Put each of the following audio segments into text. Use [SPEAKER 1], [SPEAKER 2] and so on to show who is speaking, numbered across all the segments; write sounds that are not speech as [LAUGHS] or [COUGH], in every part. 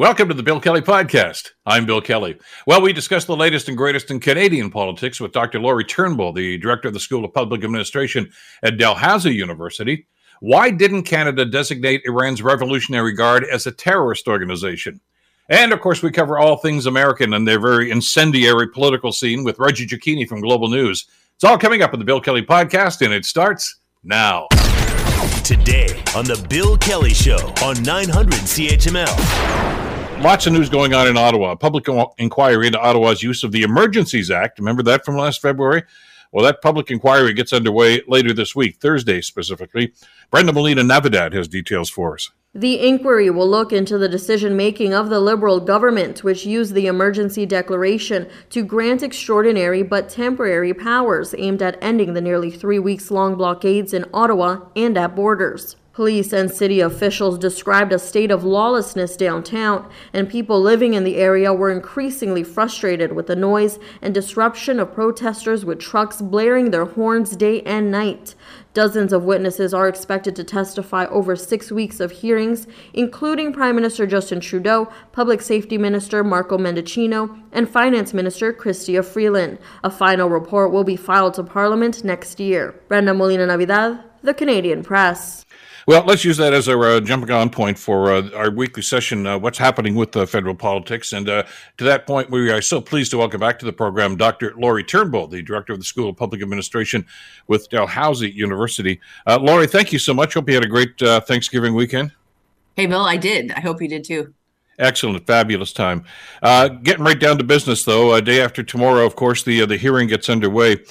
[SPEAKER 1] Welcome to the Bill Kelly Podcast. I'm Bill Kelly. Well, we discuss the latest and greatest in Canadian politics with Dr. Lori Turnbull, the director of the School of Public Administration at Dalhousie University. Why didn't Canada designate Iran's Revolutionary Guard as a terrorist organization? And of course, we cover all things American and their very incendiary political scene with Reggie Cecchini from Global News. It's all coming up on the Bill Kelly Podcast, and it starts now.
[SPEAKER 2] Today on the Bill Kelly Show on 900 CHML
[SPEAKER 1] lots of news going on in Ottawa. A public inquiry into Ottawa's use of the Emergencies Act. Remember that from last February? Well, that public inquiry gets underway later this week, Thursday specifically. Brenda Molina Navidad has details for us.
[SPEAKER 3] The inquiry will look into the decision making of the Liberal government, which used the emergency declaration to grant extraordinary but temporary powers aimed at ending the nearly three weeks long blockades in Ottawa and at borders. Police and city officials described a state of lawlessness downtown, and people living in the area were increasingly frustrated with the noise and disruption of protesters with trucks blaring their horns day and night. Dozens of witnesses are expected to testify over six weeks of hearings, including Prime Minister Justin Trudeau, Public Safety Minister Marco Mendicino, and Finance Minister Chrystia Freeland. A final report will be filed to Parliament next year. Brenda Molina Navidad, The Canadian Press.
[SPEAKER 1] Well, let's use that as our uh, jumping on point for uh, our weekly session. Uh, what's happening with uh, federal politics? And uh, to that point, we are so pleased to welcome back to the program Dr. Lori Turnbull, the director of the School of Public Administration with Dalhousie University. Uh, Lori, thank you so much. Hope you had a great Thanksgiving weekend.
[SPEAKER 4] Hey, Bill, I did. I hope you did too.
[SPEAKER 1] Excellent, fabulous time. getting right down to business, though. A day after tomorrow, of course, the the hearing gets underway.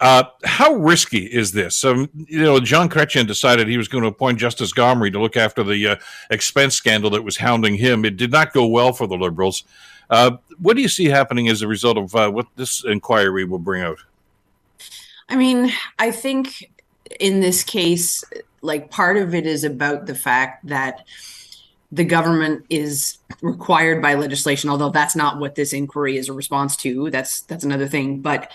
[SPEAKER 1] Uh, how risky is this? Um, you know, Jean Chrétien decided he was going to appoint Justice Gomery to look after the uh, expense scandal that was hounding him. It did not go well for the Liberals. Uh, what do you see happening as a result of uh, what this inquiry will bring out?
[SPEAKER 4] I mean, I think in this case, like part of it is about the fact that the government is required by legislation, although that's not what this inquiry is a response to. That's that's another thing, but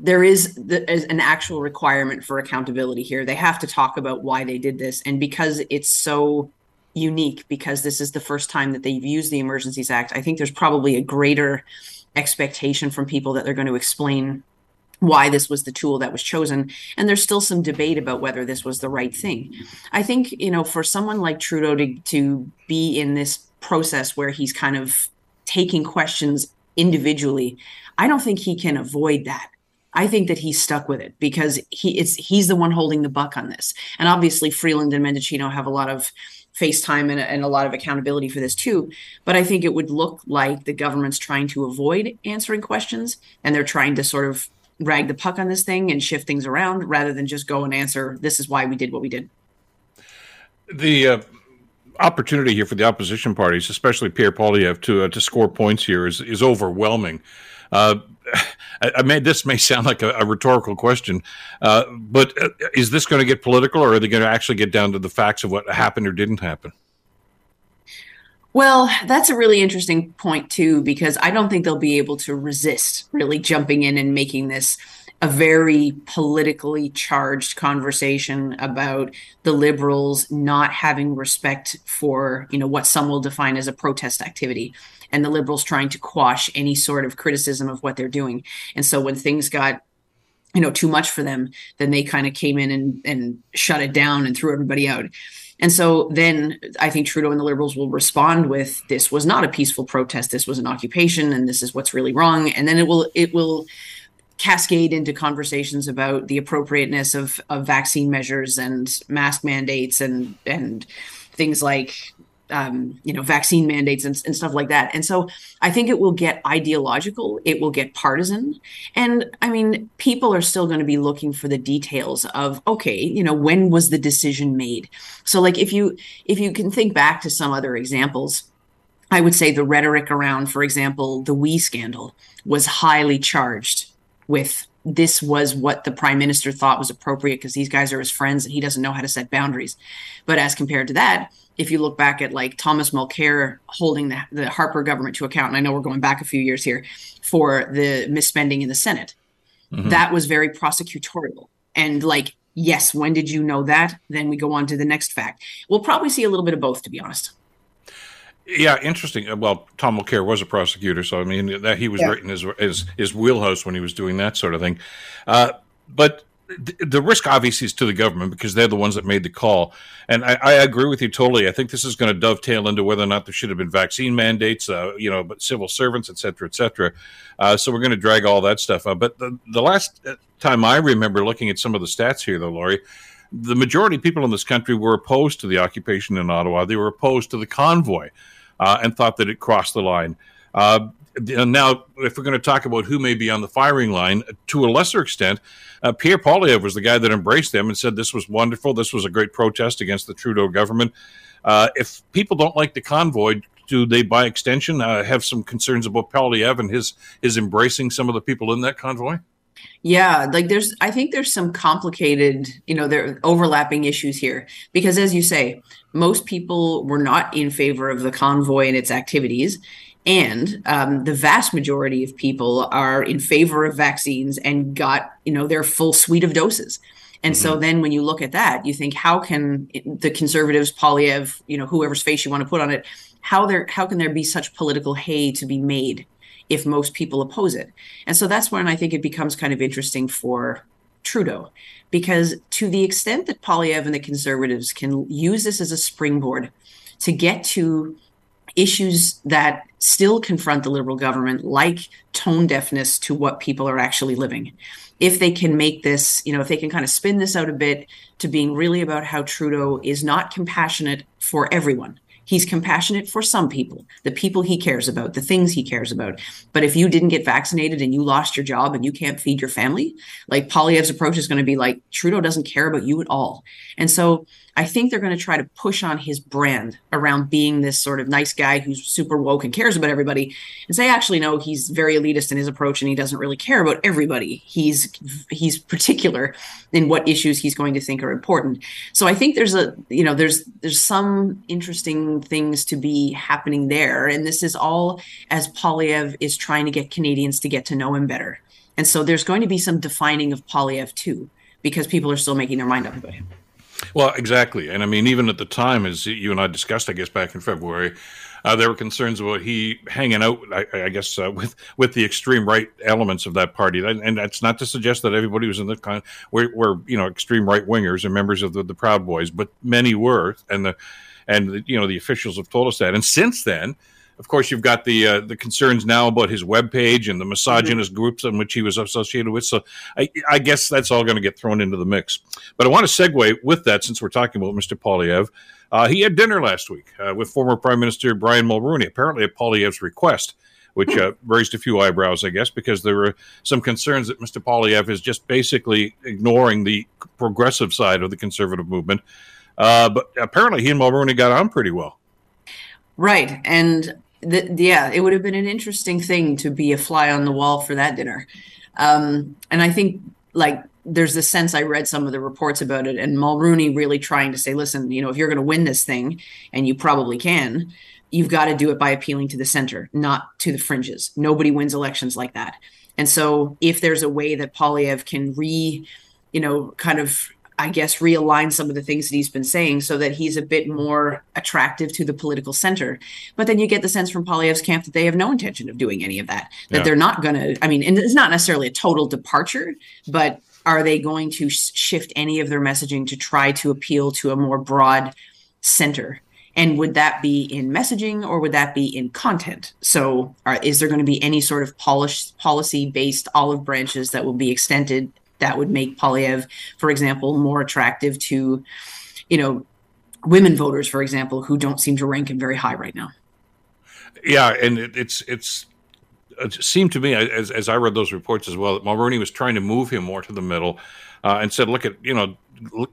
[SPEAKER 4] there is, the, is an actual requirement for accountability here. They have to talk about why they did this, and because it's so unique, because this is the first time that they've used the Emergencies Act, I think there's probably a greater expectation from people that they're going to explain why this was the tool that was chosen. And there's still some debate about whether this was the right thing. I think you know for someone like trudeau to, to be in this process where he's kind of taking questions individually i don't think he can avoid that I think that he's stuck with it because he it's he's the one holding the buck on this. And obviously Freeland and Mendicino have a lot of FaceTime and, and a lot of accountability for this too. But I think it would look like the government's trying to avoid answering questions and they're trying to sort of rag the puck on this thing and shift things around rather than just go and answer this is why we did what we did.
[SPEAKER 1] The uh, opportunity here for the opposition parties, especially Pierre Poilievre, to uh, to score points here is is overwhelming. Uh, I, mean, this may sound like a, a rhetorical question, uh, but uh, is this going to get political, or are they going to actually get down to the facts of what happened or didn't happen?
[SPEAKER 4] Well, that's a really interesting point too, because I don't think they'll be able to resist really jumping in and making this a very politically charged conversation about the liberals not having respect for you know what some will define as a protest activity and the liberals trying to quash any sort of criticism of what they're doing. And so when things got you know too much for them then they kind of came in and and shut it down and threw everybody out. And so then i think trudeau and the liberals will respond with this was not a peaceful protest. This was an occupation and this is what's really wrong. And then it will it will cascade into conversations about the appropriateness of of vaccine measures and mask mandates and and things like um, you know vaccine mandates and, and, stuff like that. And so i think it will get ideological. It will get partisan. And i mean people are still going to be looking for the details of okay you know when was the decision made? So like if you if you can think back to some other examples i would say the rhetoric around for example the we scandal was highly charged with this was what the prime minister thought was appropriate because these guys are his friends and he doesn't know how to set boundaries but as compared to that if you look back at like Thomas Mulcair holding the, the Harper government to account, and I know we're going back a few years here for the misspending in the Senate, mm-hmm. that was very prosecutorial. And like, yes, when did you know that? Then we go on to the next fact. We'll probably see a little bit of both, to be honest.
[SPEAKER 1] Yeah, interesting. Uh, well, Tom Mulcair was a prosecutor, so I mean that he was yeah. right in his, his, his wheelhouse when he was doing that sort of thing. Uh, but the risk obviously is to the government because they're the ones that made the call. And I, I agree with you totally. I think this is going to dovetail into whether or not there should have been vaccine mandates, uh, you know, but civil servants, et cetera, et cetera. Uh, so we're going to drag all that stuff up. But the, the last uh, time I remember looking at some of the stats here, though, Lori, the majority of people in this country were opposed to the occupation in Ottawa. They were opposed to the convoy uh, and thought that it crossed the line. Uh, now, if we're going to talk about who may be on the firing line, to a lesser extent, uh, Pierre Poilievre was the guy that embraced them and said this was wonderful. This was a great protest against the Trudeau government. Uh, if people don't like the convoy, do they, by extension, uh, have some concerns about Poilievre and his his embracing some of the people in that convoy?
[SPEAKER 4] Yeah, like there's, I think there's some complicated, you know, there are overlapping issues here because, as you say, most people were not in favor of the convoy and its activities. And um, the vast majority of people are in favor of vaccines and got, you know, their full suite of doses. And mm-hmm. so then when you look at that, you think, how can the conservatives, Poilievre, you know, whoever's face you want to put on it, how there, how can there be such political hay to be made if most people oppose it? And so that's when I think it becomes kind of interesting for Trudeau, because to the extent that Poilievre and the conservatives can use this as a springboard to get to issues that still confront the liberal government, like tone deafness to what people are actually living. If they can make this, you know, if they can kind of spin this out a bit to being really about how Trudeau is not compassionate for everyone, He's compassionate for some people, the people he cares about, the things he cares about. But if you didn't get vaccinated and you lost your job and you can't feed your family, like Poilievre's approach is going to be like, Trudeau doesn't care about you at all. And so I think they're going to try to push on his brand around being this sort of nice guy who's super woke and cares about everybody and say actually no he's very elitist in his approach and he doesn't really care about everybody. He's he's particular in what issues he's going to think are important. So I think there's a you know there's there's some interesting things to be happening there. And this is all as Poilievre is trying to get Canadians to get to know him better. And so there's going to be some defining of Poilievre too because people are still making their mind up about him
[SPEAKER 1] well, exactly. And I mean, even at the time, as you and I discussed, I guess back in February, uh, there were concerns about he hanging out, I, I guess, uh, with with the extreme right elements of that party. And, that's not to suggest that everybody was in the kind were, were you know extreme right wingers and members of the, the Proud Boys, but many were, and the and the, you know the officials have told us that. And since then, of course, you've got the uh, the concerns now about his webpage and the misogynist mm-hmm. groups in which he was associated with. So I, I guess that's all going to get thrown into the mix. But I want to segue with that since we're talking about Mr. Poilievre. Uh, he had dinner last week uh, with former Prime Minister Brian Mulroney, apparently at Poilievre's request, which uh, raised a few eyebrows, I guess, because there were some concerns that Mr. Poilievre is just basically ignoring the progressive side of the conservative movement. Uh, but apparently, he and Mulroney got on pretty well.
[SPEAKER 4] Right. And the, yeah, it would have been an interesting thing to be a fly on the wall for that dinner. Um, and I think like there's a sense I read some of the reports about it, and Mulroney really trying to say, listen, you know, if you're going to win this thing, and you probably can, you've got to do it by appealing to the center, not to the fringes. Nobody wins elections like that. And so, if there's a way that Poilievre can re, you know, kind of I guess, realign some of the things that he's been saying so that he's a bit more attractive to the political center. But then you get the sense from Poilievre's camp that they have no intention of doing any of that, that yeah. they're not going to, I mean, and it's not necessarily a total departure, but are they going to shift any of their messaging to try to appeal to a more broad center? And would that be in messaging or would that be in content? So, are, is there going to be any sort of policy based olive branches that will be extended that would make Poilievre, for example, more attractive to, you know, women voters, for example, who don't seem to rank him very high right now.
[SPEAKER 1] Yeah, and it, it's it's it seemed to me as as I read those reports as well that Mulroney was trying to move him more to the middle, uh, and said, "Look at you know,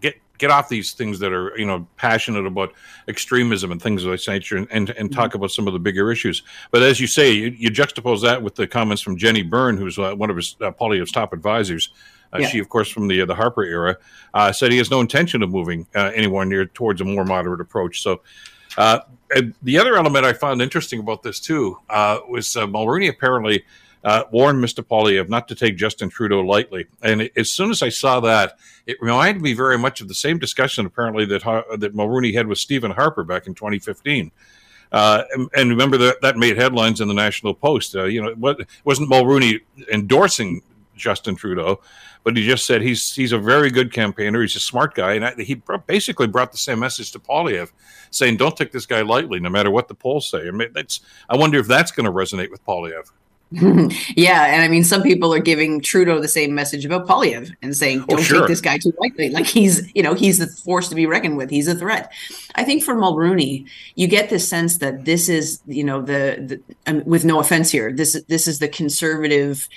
[SPEAKER 1] get get off these things that are you know passionate about extremism and things of this nature and, and, and talk mm-hmm. about some of the bigger issues but as you say you, you juxtapose that with the comments from Jenni Byrne who's uh, one of his uh, Poilievre's top advisors uh, yeah. She, of course, from the uh, the Harper era, uh, said he has no intention of moving uh, anywhere near towards a more moderate approach. So, uh, the other element I found interesting about this too uh, was Mulroney apparently warned Mr. Poilievre not to take Justin Trudeau lightly. And it, as soon as I saw that, it reminded me very much of the same discussion apparently that that Mulroney had with Stephen Harper back in 2015. Uh, and, and, remember that that made headlines in the National Post. Uh, you know, what wasn't Mulroney endorsing Justin Trudeau, but he just said he's he's a very good campaigner. He's a smart guy, and he basically brought the same message to Poilievre, saying, "Don't take this guy lightly, no matter what the polls say." I mean, that's I wonder if that's going to resonate with Poilievre. [LAUGHS]
[SPEAKER 4] yeah, and I mean, some people are giving Trudeau the same message about Poilievre and saying, oh, "Don't oh, sure. take this guy too lightly. Like he's, you know, he's the force to be reckoned with. He's a threat." I think for Mulroney, you get this sense that this is, you know, the, the um, with no offense here, this this is the conservative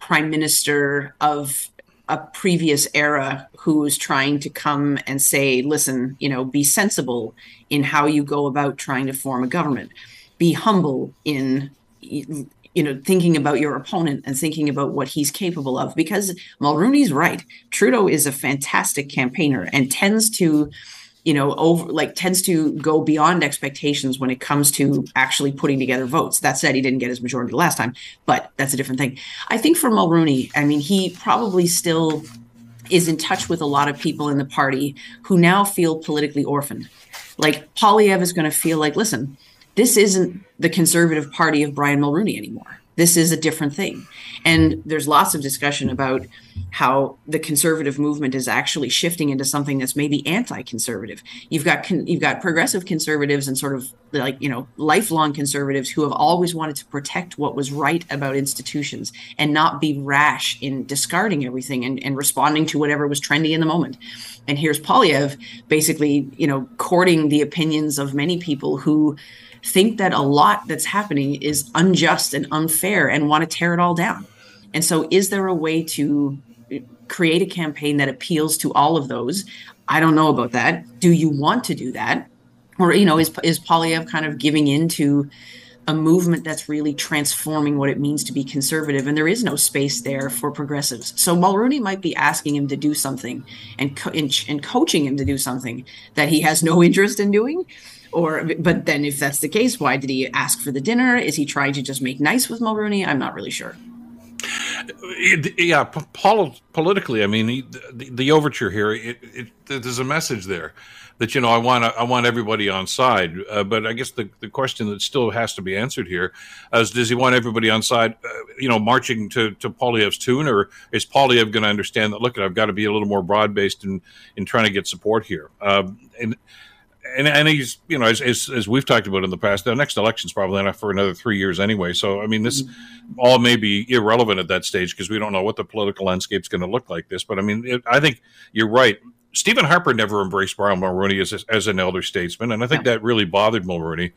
[SPEAKER 4] prime minister of a previous era who's trying to come and say, "Listen, you know, be sensible in how you go about trying to form a government." Be humble in you know, thinking about your opponent and thinking about what he's capable of. Because Mulroney's right. Trudeau is a fantastic campaigner and tends to, you know, over like tends to go beyond expectations when it comes to actually putting together votes. That said, he didn't get his majority last time, but that's a different thing. I think for Mulroney, I mean, he probably still is in touch with a lot of people in the party who now feel politically orphaned. Like Poilievre is going to feel like, listen, this isn't the conservative party of Brian Mulroney anymore. This is a different thing. And there's lots of discussion about how the conservative movement is actually shifting into something that's maybe anti-conservative. You've got con- you've got progressive conservatives and sort of like, you know, lifelong conservatives who have always wanted to protect what was right about institutions and not be rash in discarding everything and, and responding to whatever was trendy in the moment. And here's Poilievre basically, you know, courting the opinions of many people who think that a lot that's happening is unjust and unfair and want to tear it all down. And so, is there a way to create a campaign that appeals to all of those? I don't know about that. Do you want to do that? Or, you know, is, is Poilievre kind of giving into a movement that's really transforming what it means to be conservative, and there is no space there for progressives. So Mulroney might be asking him to do something and, co- and, and coaching him to do something that he has no [LAUGHS] interest in doing or but then if that's the case why did he ask for the dinner? Is he trying to just make nice with Mulroney? I'm not really sure.
[SPEAKER 1] It, yeah pol- politically i mean the, the overture here it, it, there's a message there that you know i want i want everybody on side. Uh, but i guess the, the question that still has to be answered here is does he want everybody on side uh, you know marching to to Poilievre's tune? Or is Poilievre going to understand that look i've got to be a little more broad based in in trying to get support here? Um, and and, and he's you know as, as, as we've talked about in the past, the next election's probably not for another three years anyway. So I mean, this mm-hmm. all may be irrelevant at that stage because we don't know what the political landscape's going to look like. This, but I mean, it, I think you're right. Stephen Harper never embraced Brian Mulroney as, as an elder statesman, and I think that really bothered Mulroney.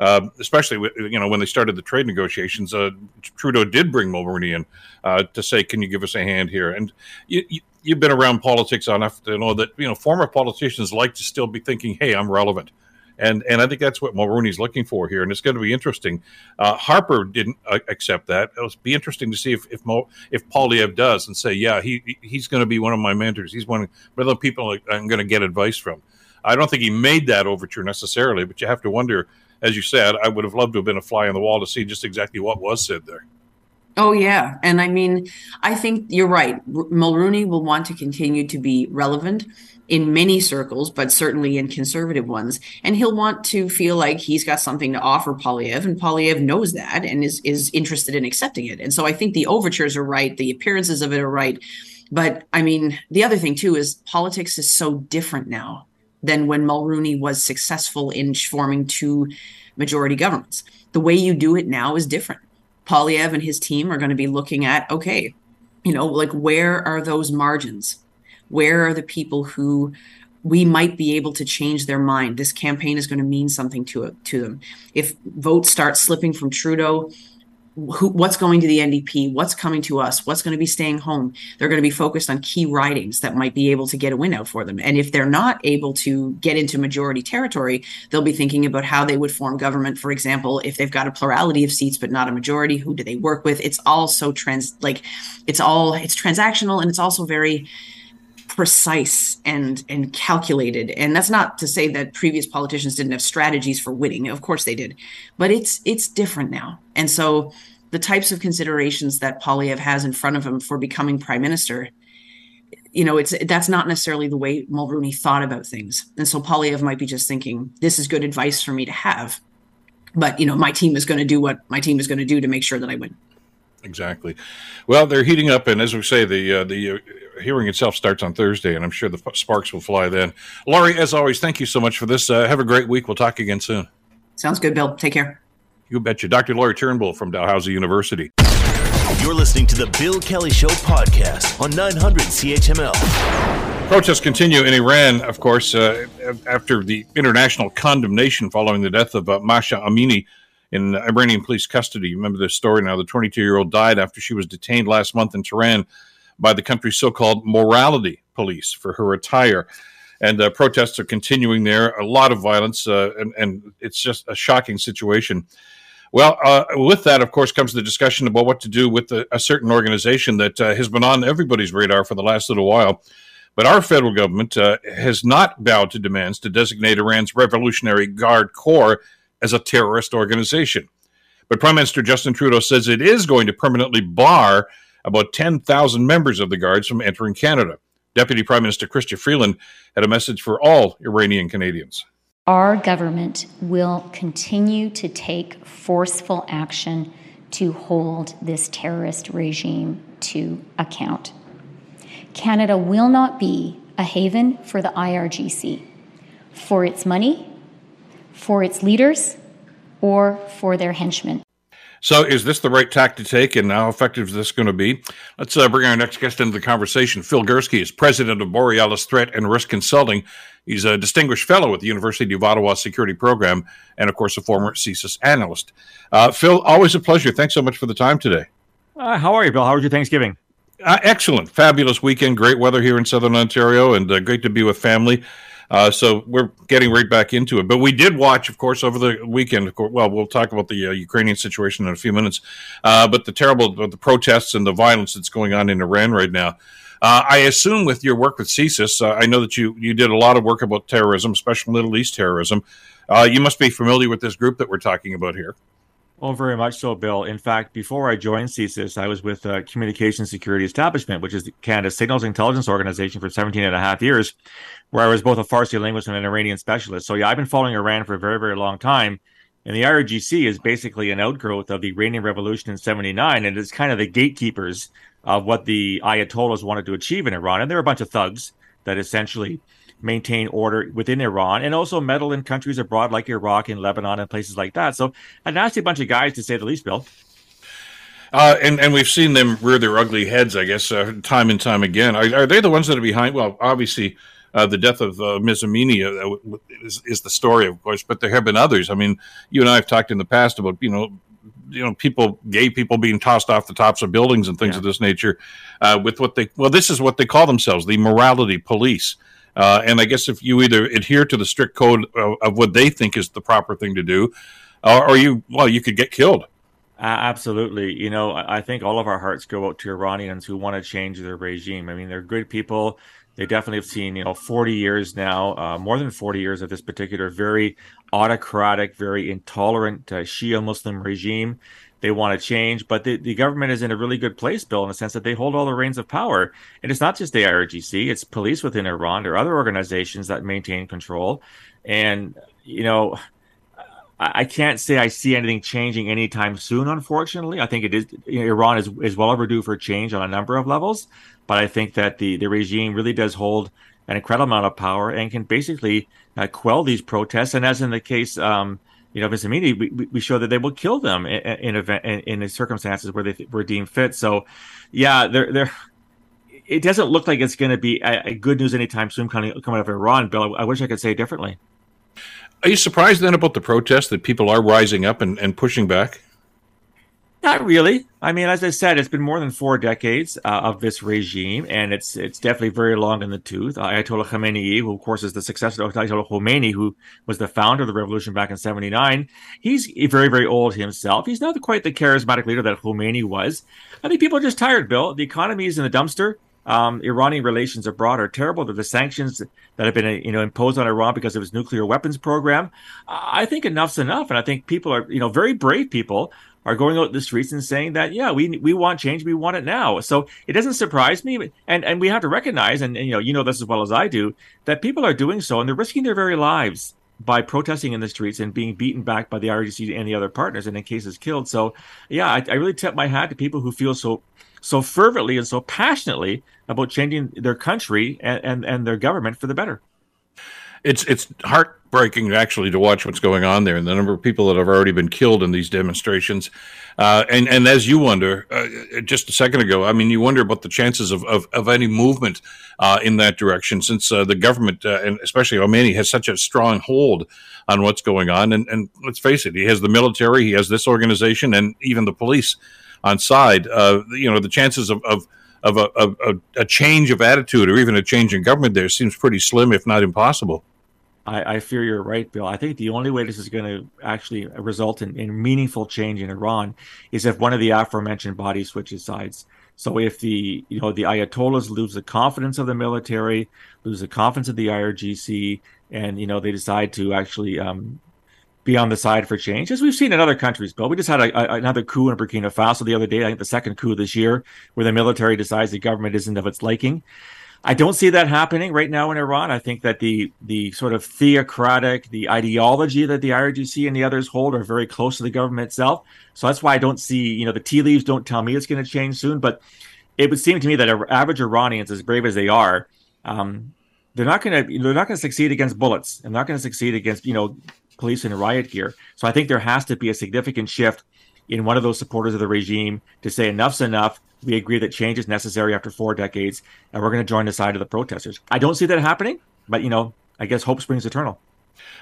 [SPEAKER 1] Uh, especially you know when they started the trade negotiations, uh, Trudeau did bring Mulroney in uh, to say, "Can you give us a hand here?" And you, you, you've been around politics enough to know that you know former politicians like to still be thinking, "Hey, I'm relevant," and and I think that's what Mulroney's looking for here, and it's going to be interesting. Uh, Harper didn't uh, accept that. It'll be interesting to see if if Mo, if Poilievre does and say, "Yeah, he he's going to be one of my mentors. He's one of the people I'm going to get advice from." I don't think he made that overture necessarily, but you have to wonder. As you said, I would have loved to have been a fly on the wall to see just exactly what was said there.
[SPEAKER 4] Oh yeah, and I mean, I think you're right. Mulroney will want to continue to be relevant in many circles, but certainly in conservative ones, and he'll want to feel like he's got something to offer Poilievre, and Poilievre knows that and is is interested in accepting it. And so I think the overtures are right, the appearances of it are right, but I mean, the other thing too is politics is so different now than when Mulroney was successful in forming two majority governments. The way you do it now is different Poilievre and his team are going to be looking at okay, you know, like where are those margins? Where are the people who we might be able to change their mind? This campaign is going to mean something to it, to them. If votes start slipping from Trudeau, who, what's going to the NDP, what's coming to us, what's going to be staying home. They're going to be focused on key ridings that might be able to get a win out for them. And if they're not able to get into majority territory, they'll be thinking about how they would form government. For example, if they've got a plurality of seats but not a majority, who do they work with? It's all so trans like it's all it's transactional and it's also very precise and and calculated. And that's not to say that previous politicians didn't have strategies for winning. Of course they did. But it's it's different now. And so the types of considerations that Poilievre has in front of him for becoming prime minister you know it's that's not necessarily the way Mulroney thought about things. And so Poilievre might be just thinking this is good advice for me to have. But you know, my team is going to do what my team is going to do to make sure that I win.
[SPEAKER 1] Exactly. Well, they're heating up, and as we say, the uh, the uh, hearing itself starts on Thursday, and I'm sure the sparks will fly then. Lori, as always, thank you so much for this. Uh, have a great week. We'll talk again soon.
[SPEAKER 4] Sounds good, Bill. Take care.
[SPEAKER 1] You betcha. Dr. Lori Turnbull from Dalhousie University.
[SPEAKER 2] You're listening to the Bill Kelly Show podcast on 900 CHML.
[SPEAKER 1] Protests continue in Iran, of course, uh, after the international condemnation following the death of uh, Mahsa Amini in Iranian police custody. Remember this story now. The 22 year old died after she was detained last month in Tehran by the country's so called morality police for her attire. And uh, protests are continuing there. A lot of violence, uh, and, and, it's just a shocking situation. Well, uh, with that, of course, comes the discussion about what to do with a, a certain organization that uh, has been on everybody's radar for the last little while. But our federal government uh, has not bowed to demands to designate Iran's Revolutionary Guard Corps as a terrorist organization. But Prime Minister Justin Trudeau says it is going to permanently bar about 10,000 members of the Guards from entering Canada. Deputy Prime Minister Chrystia Freeland had a message for all Iranian Canadians.
[SPEAKER 5] Our government will continue to take forceful action to hold this terrorist regime to account. Canada will not be a haven for the IRGC, for its money, for its leaders, or for their henchmen.
[SPEAKER 1] So, is this the right tack to take, and how effective is this going to be? Let's uh, bring our next guest into the conversation. Phil Gurski is president of Borealis Threat and Risk Consulting. He's a distinguished fellow at the University of Ottawa Security Program, and of course, a former CSIS analyst. Uh, Phil, always a pleasure. Thanks so much for the time today.
[SPEAKER 6] Uh, how are you, Bill? How was your Thanksgiving?
[SPEAKER 1] Uh, excellent, fabulous weekend. Great weather here in Southern Ontario, and uh, great to be with family. Uh, so we're getting right back into it. But we did watch, of course, over the weekend. Of course, Well, we'll talk about the uh, Ukrainian situation in a few minutes. Uh, but the terrible the protests and the violence that's going on in Iran right now. Uh, I assume with your work with CSIS, uh, I know that you you did a lot of work about terrorism, especially Middle East terrorism. Uh, you must be familiar with this group that we're talking about here.
[SPEAKER 6] Oh, very much so, Bill. In fact, before I joined CSIS, I was with uh, Communication Security Establishment, which is Canada's signals intelligence organization for 17 and a half years, where I was both a Farsi linguist and an Iranian specialist. So, yeah, I've been following Iran for a very, very long time. And the IRGC is basically an outgrowth of the Iranian Revolution in 79, and it's kind of the gatekeepers of what the Ayatollahs wanted to achieve in Iran. And they're a bunch of thugs that essentially maintain order within Iran and also meddle in countries abroad like Iraq and Lebanon and places like that. So a nasty bunch of guys, to say the least, Bill.
[SPEAKER 1] Uh, and and we've seen them rear their ugly heads, I guess, uh, time and time again. Are, are, they the ones that are behind? Well, obviously, uh, the death of uh, Ms. Amini uh, is, is, the story, of course, but there have been others. I mean, you and I have talked in the past about you know, you know, people, gay people being tossed off the tops of buildings and things yeah. of this nature, uh, with what they well, this is what they call themselves, the morality police. Uh, and I guess if you either adhere to the strict code of, of what they think is the proper thing to do, or, or you, well, you could get killed.
[SPEAKER 6] Uh, absolutely. You know, I think all of our hearts go out to Iranians who want to change their regime. I mean, they're good people. They definitely have seen, you know, 40 years now, uh, more than 40 years of this particular very autocratic, very intolerant uh, Shia Muslim regime. They want to change, but the, the government is in a really good place, Bill, in the sense that they hold all the reins of power. And it's not just the IRGC, it's police within Iran or other organizations that maintain control. And, you know, I can't say I see anything changing anytime soon, unfortunately. I think it is you know, Iran is, is well overdue for change on a number of levels, but I think that the, the regime really does hold an incredible amount of power and can basically uh, quell these protests. And as in the case um, you know, Vincenini, we, we show that they will kill them in, in in, in circumstances where they were deemed fit. So, yeah, they're they're. It doesn't look like it's going to be a, a, good news anytime soon coming coming out of Iran, Bill. I, I wish I could say differently.
[SPEAKER 1] Are you surprised then about the protests that people are rising up and, and pushing back?
[SPEAKER 6] Not really. I mean, as I said, it's been more than four decades uh, of this regime, and it's it's definitely very long in the tooth. Uh, Ayatollah Khamenei, who of course is the successor of Ayatollah Khomeini, who was the founder of the revolution back in '79, he's very very old himself. He's not quite the charismatic leader that Khomeini was. I think people are just tired. Bill, the economy is in the dumpster. Um, Iranian relations abroad are terrible. The sanctions that have been, you know, imposed on Iran because of its nuclear weapons program. I think enough's enough, and I think people are, you know, very brave people are going out the streets and saying that yeah we we want change we want it now so it doesn't surprise me and and we have to recognize and, and, you know you know this as well as I do that people are doing so and they're risking their very lives by protesting in the streets and being beaten back by the IRGC and the other partners, and in cases killed. So, yeah, I, I really tip my hat to people who feel so so fervently and so passionately about changing their country and, and, and their government for the better
[SPEAKER 1] it's it's heartbreaking actually to watch what's going on there and the number of people that have already been killed in these demonstrations. Uh, and and as you wonder, uh, just a second ago, I mean, you wonder about the chances of of, of any movement uh, in that direction, since uh, the government uh, and especially Khomeini has such a strong hold on what's going on. And and let's face it, he has the military, he has this organization, and even the police on side. Uh, you know, the chances of, of of a, a, a, change of attitude or even a change in government there seems pretty slim, if not impossible.
[SPEAKER 6] I, I fear you're right, Bill. I think the only way this is going to actually result in, in meaningful change in Iran is if one of the aforementioned bodies switches sides. So if the you know the Ayatollahs lose the confidence of the military, lose the confidence of the IRGC, and you know they decide to actually um, be on the side for change, as we've seen in other countries. Bill, we just had a, a, another coup in Burkina Faso the other day. I think the second coup this year, where the military decides the government isn't of its liking. I don't see that happening right now in Iran. I think that the the sort of theocratic, the ideology that the IRGC and the others hold are very close to the government itself. So that's why I don't see, you know, the tea leaves don't tell me it's going to change soon. But it would seem to me that average Iranians, as brave as they are, um, they're not going to they're not going to succeed against bullets. They're not going to succeed against you know police and riot gear. So I think there has to be a significant shift in one of those supporters of the regime to say enough's enough. We agree that change is necessary after four decades, and we're going to join the side of the protesters. I don't see that happening, but you know, I guess hope springs eternal.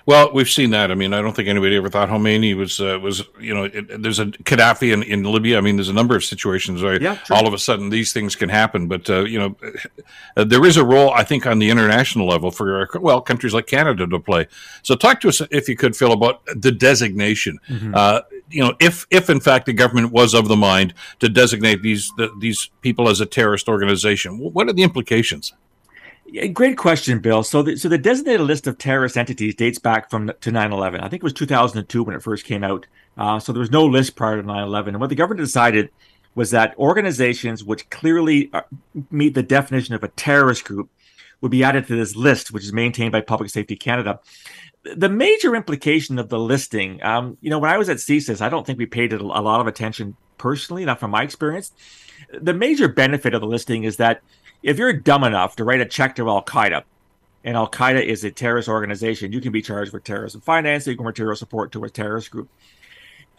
[SPEAKER 1] Well, we've seen that. I mean, I don't think anybody ever thought Khomeini was uh, was you know. It, there's a Gaddafi in, in Libya. I mean, there's a number of situations where yeah, all of a sudden these things can happen. But uh, you know, uh, there is a role I think on the international level for well countries like Canada to play. So talk to us if you could, Phil, about the designation. Mm-hmm. You know, if if in fact the government was of the mind to designate these the, these people as a terrorist organization, what are the implications?
[SPEAKER 6] Great question, Bill. So, the, so the designated list of terrorist entities dates back from to 9/11. I think it was 2002 when it first came out. Uh, so there was no list prior to 9/11. And what the government decided was that organizations which clearly uh, meet the definition of a terrorist group would be added to this list, which is maintained by Public Safety Canada. The major implication of the listing, um, you know, when I was at CSIS, I don't think we paid a lot of attention personally, not from my experience. The major benefit of the listing is that if you're dumb enough to write a check to Al Qaeda, and Al Qaeda is a terrorist organization, you can be charged with terrorism financing or material support to a terrorist group.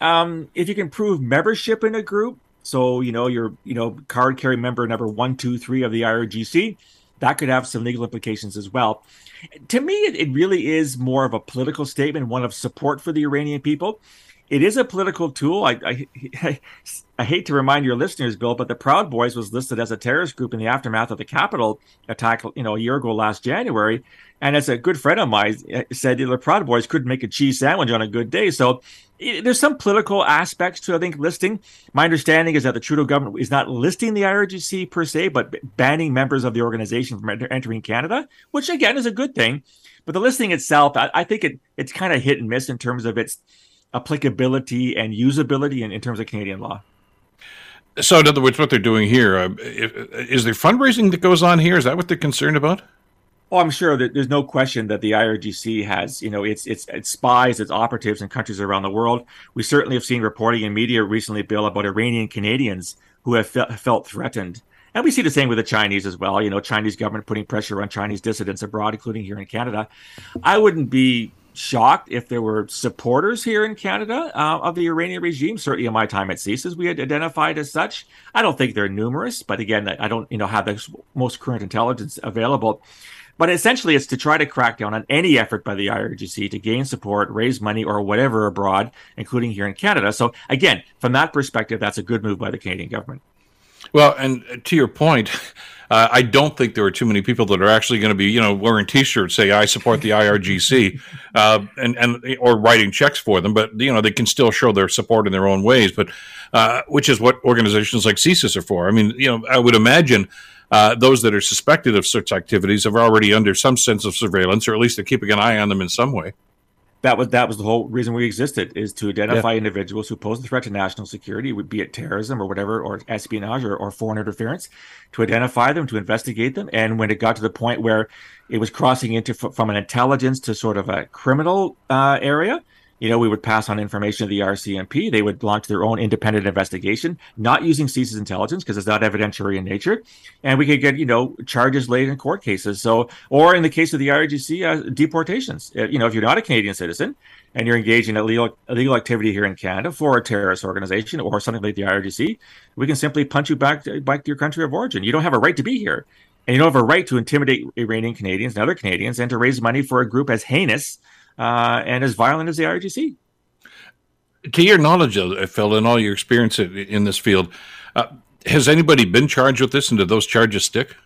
[SPEAKER 6] Um, if you can prove membership in a group, so you know you're you know card carrying member number one, two, three of the IRGC, that could have some legal implications as well. To me, it, it really is more of a political statement, one of support for the Iranian people it is a political tool. I, I, [LAUGHS] I, hate to remind your listeners, Bill, but the Proud Boys was listed as a terrorist group in the aftermath of the Capitol attack, you know, a year ago last January. And as a good friend of mine eh, said, the Proud Boys couldn't make a cheese sandwich on a good day. So it, there's some political aspects to, I think, listing. My understanding is that the Trudeau government is not listing the IRGC per se, but banning members of the organization from entering Canada, which again is a good thing. But the listing itself, I, I think it it's kind of hit and miss in terms of its applicability and usability in, in terms of Canadian law.
[SPEAKER 1] So, in other words, what they're doing here uh, is there fundraising that goes on here? Is that what they're concerned about?
[SPEAKER 6] Oh, I'm sure that there's no question that the IRGC has, you know, its its its spies, its operatives in countries around the world. We certainly have seen reporting in media recently, Bill, about Iranian Canadians who have fe- felt threatened, and we see the same with the Chinese as well. You know, Chinese government putting pressure on Chinese dissidents abroad, including here in Canada. I wouldn't be shocked if there were supporters here in Canada uh, of the Iranian regime. Certainly, in my time at CSIS, we had identified as such. I don't think they're numerous, but again, I don't you know have the most current intelligence available. But essentially, it's to try to crack down on any effort by the IRGC to gain support, raise money, or whatever abroad, including here in Canada. So, again, from that perspective, that's a good move by the Canadian government.
[SPEAKER 1] Well, and to your point, uh, I don't think there are too many people that are actually going to be, you know, wearing T-shirts say "I support the IRGC," [LAUGHS] uh, and and or writing checks for them. But you know, they can still show their support in their own ways. But uh, which is what organizations like CSIS are for. I mean, you know, I would imagine. Uh, those that are suspected of such activities are already under some sense of surveillance, or at least they're keeping an eye on them in some way.
[SPEAKER 6] That was that was the whole reason we existed is to identify yeah. individuals who pose a threat to national security, be it terrorism or whatever, or espionage or, or foreign interference, to identify them, to investigate them, and when it got to the point where it was crossing into from an intelligence to sort of a criminal uh, area, you know, we would pass on information to the RCMP. They would launch their own independent investigation, not using CSIS intelligence because it's not evidentiary in nature. And we could get, you know, charges laid in court cases. So, or in the case of the IRGC, uh, deportations. Uh, you know, if you're not a Canadian citizen and you're engaged in illegal, illegal activity here in Canada for a terrorist organization or something like the IRGC, we can simply punch you back to, back to your country of origin. You don't have a right to be here. And you don't have a right to intimidate Iranian Canadians and other Canadians and to raise money for a group as heinous uh, and as violent as the IRGC.
[SPEAKER 1] To your knowledge, Phil, and all your experience in this field, uh, has anybody been charged with this, and did those charges stick?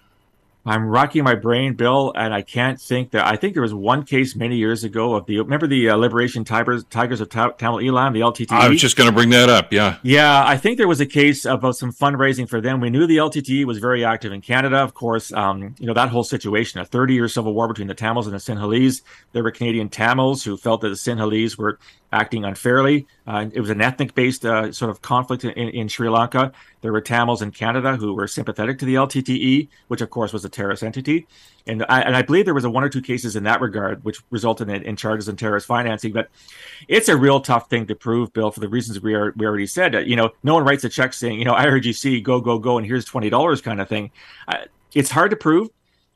[SPEAKER 6] I'm rocking my brain, Bill, and I can't think that. I think there was one case many years ago of the remember the uh, Liberation Tigers Tigers of Tamil Eelam, the LTTE.
[SPEAKER 1] I was just going to bring that up. Yeah,
[SPEAKER 6] yeah. I think there was a case about some fundraising for them. We knew the LTTE was very active in Canada, of course. Um, you know that whole situation, a 30 year civil war between the Tamils and the Sinhalese. There were Canadian Tamils who felt that the Sinhalese were acting unfairly. Uh, it was an ethnic based uh, sort of conflict in, in, Sri Lanka. There were Tamils in Canada who were sympathetic to the LTTE, which of course was a terrorist entity. And I, and I believe there was a one or two cases in that regard, which resulted in, in charges in terrorist financing. But it's a real tough thing to prove, Bill, for the reasons we are we already said. You know, no one writes a check saying, you know, IRGC, go go go, and here's twenty dollars, kind of thing. Uh, it's hard to prove,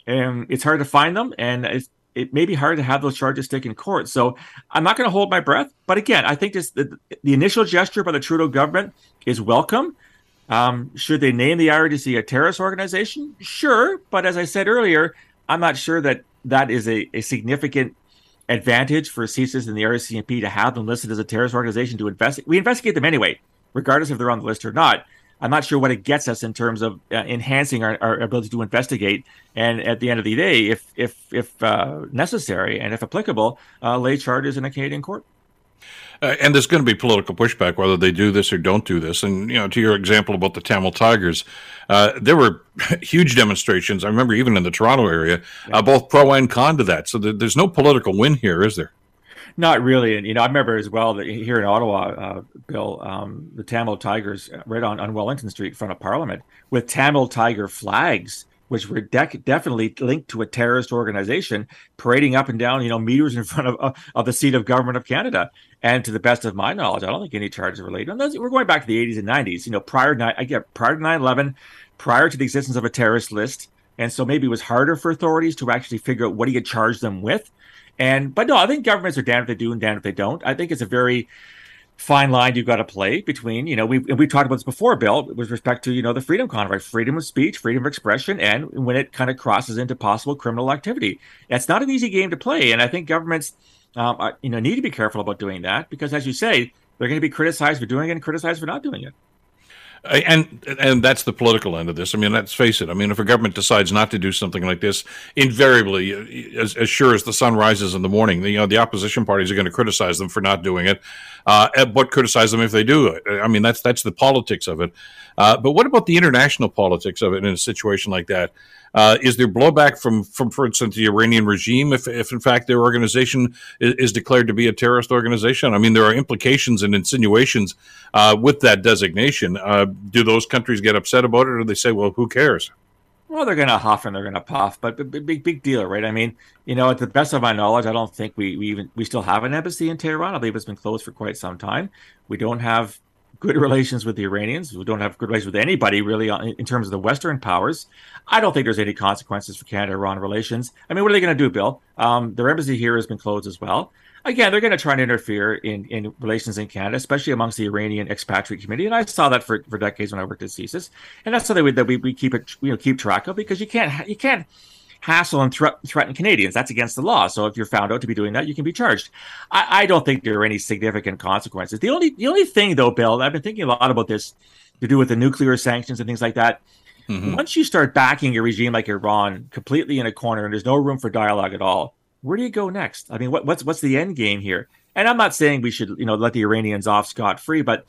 [SPEAKER 6] and it's hard to find them, and it's it may be hard to have those charges stick in court. So I'm not going to hold my breath. But again, I think this the, the initial gesture by the Trudeau government is welcome. Um, should they name the IRGC a terrorist organization? Sure, but as I said earlier, I'm not sure that that is a, a significant advantage for CSIS and the RCMP to have them listed as a terrorist organization to investigate. We investigate them anyway, regardless if they're on the list or not. I'm not sure what it gets us in terms of uh, enhancing our, our, ability to investigate. And at the end of the day, if if if uh, necessary and if applicable, uh, lay charges in a Canadian court.
[SPEAKER 1] Uh, and there's going to be political pushback whether they do this or don't do this. And you know, to your example about the Tamil Tigers, uh, there were [LAUGHS] huge demonstrations. I remember even in the Toronto area, yeah. Uh, both pro and con to that. So th- there's no political win here, is there?
[SPEAKER 6] Not really, and you know, I remember as well that here in Ottawa, uh, Bill, um, the Tamil Tigers uh, right on, on Wellington Street in front of Parliament with Tamil Tiger flags, which were de- definitely linked to a terrorist organization, parading up and down, you know, meters in front of uh, of the seat of government of Canada. And to the best of my knowledge, I don't think any charges were laid. We're going back to the 80s and 90s, you know, prior to I get prior to 9/11, prior to the existence of a terrorist list. And so maybe it was harder for authorities to actually figure out what do you charge them with. And but no, I think governments are damned if they do and damned if they don't. I think it's a very fine line you've got to play between, you know, we we talked about this before, Bill, with respect to, you know, the freedom contract, freedom of speech, freedom of expression, and when it kind of crosses into possible criminal activity. It's not an easy game to play. And I think governments um, are, you know, need to be careful about doing that because as you say, they're going to be criticized for doing it and criticized for not doing it
[SPEAKER 1] and and that's the political end of this. I mean, let's face it. I mean, if a government decides not to do something like this, invariably, as, as sure as the sun rises in the morning, the, you know, the opposition parties are going to criticize them for not doing it, uh, but criticize them if they do it. I mean, that's that's the politics of it. Uh, but what about the international politics of it in a situation like that? Uh, is there blowback from, from, for instance, the Iranian regime if, if in fact their organization is, is declared to be a terrorist organization? I mean, there are implications and insinuations uh, with that designation. Uh, do those countries get upset about it, or do they say, "Well, who cares"?
[SPEAKER 6] Well, they're going to huff and they're going to puff, but big, big deal, right? I mean, you know, at the best of my knowledge, I don't think we, we even we still have an embassy in Tehran. I believe it's been closed for quite some time. We don't have good [LAUGHS] relations with the Iranians. We don't have good relations with anybody really in terms of the Western powers. I don't think there's any consequences for Canada-Iran relations. I mean, what are they going to do, Bill? Um, their embassy here has been closed as well. Again, they're going to try and interfere in, in relations in Canada, especially amongst the Iranian expatriate community. And I saw that for, for decades when I worked at CSIS. And that's something that we, we keep it, you know, keep track of because you can't, you can't hassle and thre- threaten Canadians. That's against the law. So if you're found out to be doing that, you can be charged. I, I, don't think there are any significant consequences. The only the only thing though, Bill, I've been thinking a lot about this to do with the nuclear sanctions and things like that. Mm-hmm. Once you start backing a regime like Iran completely in a corner and there's no room for dialogue at all, where do you go next? I mean, what, what's what's the end game here? And I'm not saying we should, you know, let the Iranians off scot free, but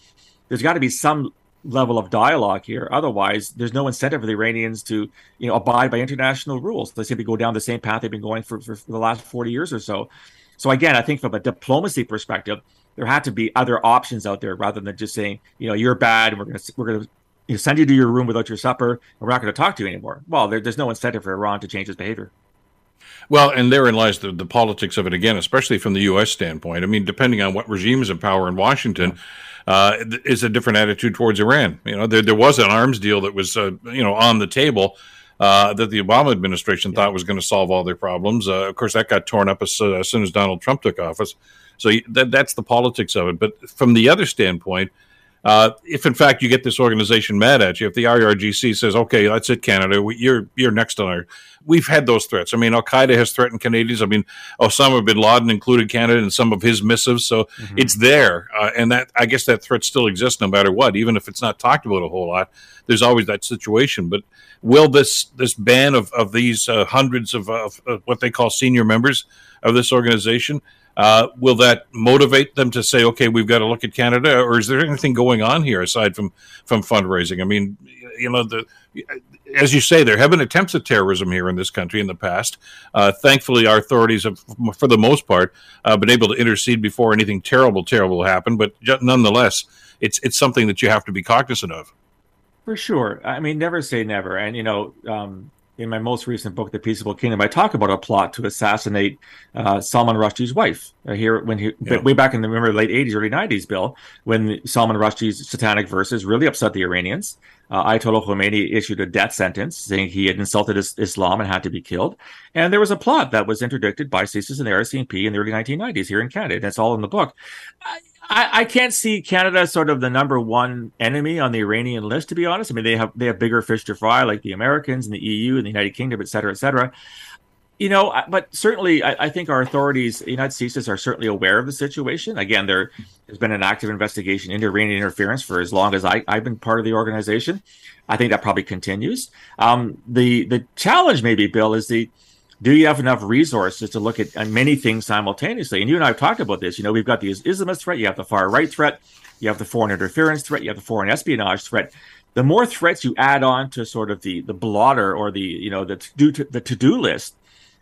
[SPEAKER 6] there's got to be some level of dialogue here. Otherwise, there's no incentive for the Iranians to, you know, abide by international rules. They simply go down the same path they've been going for, for, the last 40 years or so. So again, I think from a diplomacy perspective, there had to be other options out there rather than just saying, you know, you're bad, and we're to we're to you know, send you to your room without your supper, and we're not going to talk to you anymore. Well, there, there's no incentive for Iran to change its behavior.
[SPEAKER 1] Well, and therein lies the, the politics of it again, especially from the U.S. standpoint. I mean, depending on what regime is in power in Washington, uh, is a different attitude towards Iran. You know, there, there was an arms deal that was, uh, you know, on the table uh, that the Obama administration thought was going to solve all their problems. Uh, of course, that got torn up as, uh, as, soon as Donald Trump took office. So that, that's the politics of it. But from the other standpoint, uh, if in fact you get this organization mad at you, if the IRGC says, "Okay, that's it, Canada, we, you're you're next on our," we've had those threats. I mean, Al Qaeda has threatened Canadians. I mean, Osama bin Laden included Canada in some of his missives, so mm-hmm. it's there, uh, and that I guess that threat still exists no matter what, even if it's not talked about a whole lot. There's always that situation. But will this this ban of of these uh, hundreds of, of, of what they call senior members of this organization? Uh, will that motivate them to say, okay, we've got to look at Canada, or is there anything going on here aside from from fundraising? I mean, you know, the as you say, there have been attempts at terrorism here in this country in the past. Uh, thankfully, our authorities have, for the most part, uh, been able to intercede before anything terrible, terrible happened. But nonetheless, it's it's something that you have to be cognizant of.
[SPEAKER 6] For sure. I mean, never say never. And you know, um, in my most recent book, The Peaceable Kingdom, I talk about a plot to assassinate uh, Salman Rushdie's wife. Uh, here, when he yeah. way back in the remember late '80s, early '90s, Bill, when Salman Rushdie's satanic verses really upset the Iranians. Uh, Ayatollah Khomeini issued a death sentence saying he had insulted Islam and had to be killed. And there was a plot that was interdicted by CSIS and the RCMP in the early 1990s here in Canada. That's all in the book. I, I, I, can't see Canada as sort of the number one enemy on the Iranian list, to be honest. I mean, they have they have bigger fish to fry, like the Americans and the EU and the United Kingdom, et cetera, et cetera. You know, but certainly, I, I think our authorities, United States, are certainly aware of the situation. Again, there has been an active investigation into Iranian interference for as long as I, have been part of the organization. I think that probably continues. Um, the the challenge, maybe, Bill, is the do you have enough resources to look at uh, many things simultaneously? And you and I have talked about this. You know, we've got the Islamist threat, you have the far right threat, you have the foreign interference threat, you have the foreign espionage threat. The more threats you add on to sort of the the blotter or the you know the to do the to do list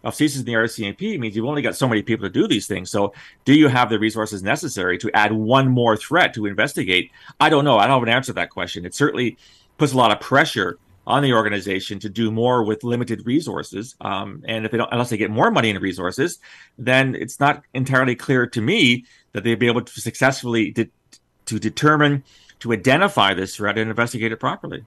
[SPEAKER 6] of CSIS in the RCMP means you've only got so many people to do these things. So, do you have the resources necessary to add one more threat to investigate? I don't know. I don't have an answer to that question. It certainly puts a lot of pressure on the organization to do more with limited resources. Um, and if they don't, unless they get more money and resources, then it's not entirely clear to me that they'd be able to successfully de- to determine, to identify this threat and investigate it properly.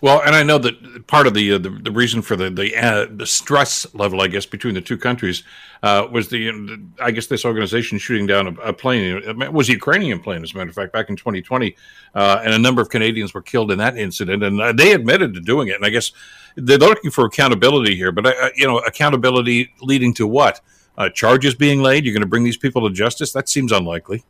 [SPEAKER 1] Well, and I know that part of the uh, the, the, reason for the the, uh, the stress level, I guess, between the two countries uh, was the, the, I guess this organization shooting down a, a, plane. It was a Ukrainian plane, as a matter of fact, back in 2020, uh, and a number of Canadians were killed in that incident, and uh, they admitted to doing it. And I guess they're looking for accountability here, but uh, you know, accountability leading to what? charges being laid? You're going to bring these people to justice? That seems unlikely.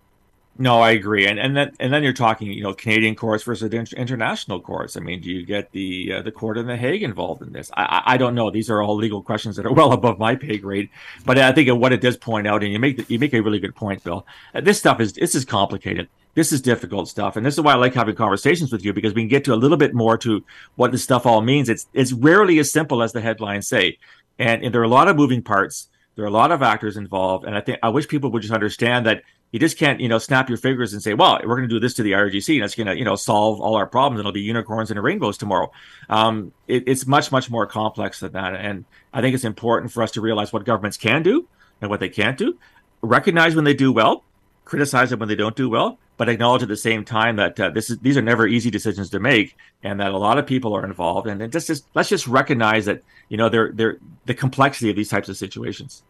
[SPEAKER 6] No, I agree, and and then and then you're talking, you know, Canadian courts versus international courts. I mean, do you get the uh, the court in the Hague involved in this? I, I don't know. These are all legal questions that are well above my pay grade. But I think what it does point out, and you make the, you make a really good point, Bill. Uh, this stuff is this is complicated. This is difficult stuff, and this is why I like having conversations with you because we can get to a little bit more to what this stuff all means. It's it's rarely as simple as the headlines say, and, and there are a lot of moving parts. There are a lot of actors involved, and I think I wish people would just understand that you just can't, you know, snap your fingers and say, well, we're going to do this to the IRGC and it's going to, you know, solve all our problems and it'll be unicorns and rainbows tomorrow. Um, it, it's much, much more complex than that. And I think it's important for us to realize what governments can do and what they can't do, recognize when they do well, criticize them when they don't do well, but acknowledge at the same time that uh, this is these are never easy decisions to make, and that a lot of people are involved. And just, just let's just recognize that you know they're they're the complexity of these types of situations.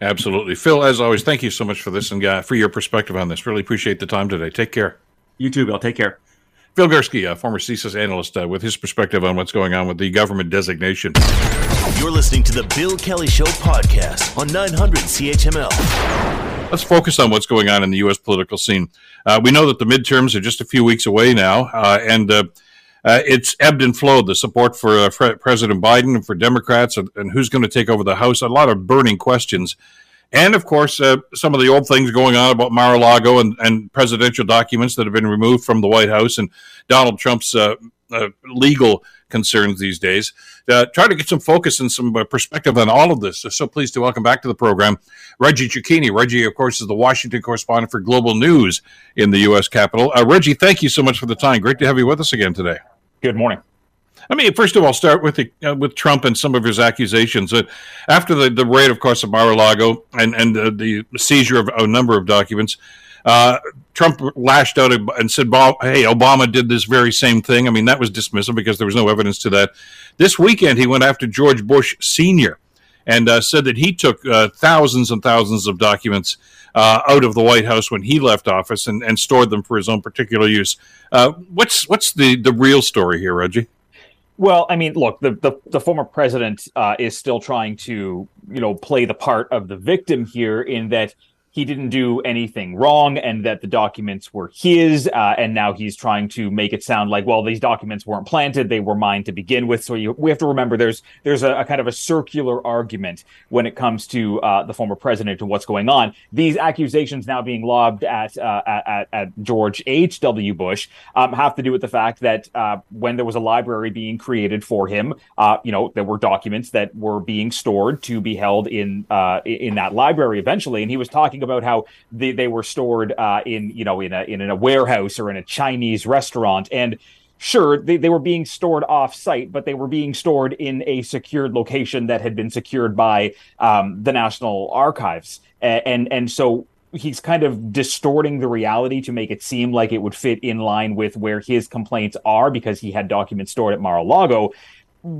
[SPEAKER 1] Absolutely. Phil, as always, thank you so much for this and uh, for your perspective on this. Really appreciate the time today. Take care.
[SPEAKER 6] You too, Bill. Take care.
[SPEAKER 1] Phil Gurski, a former CSIS analyst, uh, with his perspective on what's going on with the government designation.
[SPEAKER 2] You're listening to the Bill Kelly Show podcast on 900 CHML.
[SPEAKER 1] Let's focus on what's going on in the U.S. political scene. Uh, we know that the midterms are just a few weeks away now, uh, and uh, it's ebbed and flowed the support for uh, President Biden and for Democrats and, and who's going to take over the House. A lot of burning questions. And of course, uh, some of the old things going on about Mar a Lago and, and, presidential documents that have been removed from the White House and Donald Trump's uh, uh, legal concerns these days. Uh, try to get some focus and some perspective on all of this. So pleased to welcome back to the program Reggie Cecchini. Reggie, of course, is the Washington correspondent for Global News in the U.S. Capitol. Reggie, thank you so much for the time. Great to have you with us again today.
[SPEAKER 7] Good morning.
[SPEAKER 1] I mean, first of all, start with the, uh, with Trump and some of his accusations. Uh, after the, the raid, of course, of Mar-a-Lago and and uh, the seizure of a number of documents, uh, Trump lashed out and said, "Hey, Obama did this very same thing." I mean, that was dismissive because there was no evidence to that. This weekend, he went after George Bush Senior and uh, said that he took uh, thousands and thousands of documents out of the White House when he left office and, and stored them for his own particular use. what's what's the the real story here, Reggie?
[SPEAKER 7] Well, I mean, look, the the, the former president uh, is still trying to, you know, play the part of the victim here in that he didn't do anything wrong and that the documents were his. Uh, and now he's trying to make it sound like, well, these documents weren't planted; they were mine to begin with. So you, we have to remember there's there's a, a, kind of a circular argument when it comes to uh, the former president and what's going on. These accusations now being lobbed at uh, at, at, George H. W. Bush um, have to do with the fact that uh, when there was a library being created for him, uh, you know, there were documents that were being stored to be held in uh, in that library eventually, and he was talking about how they, they were stored uh, in you know in a in a warehouse or in a Chinese restaurant. And sure they, they were being stored off site but they were being stored in a secured location that had been secured by um, the national archives. And, and and so he's kind of distorting the reality to make it seem like it would fit in line with where his complaints are because he had documents stored at Mar-a-Lago.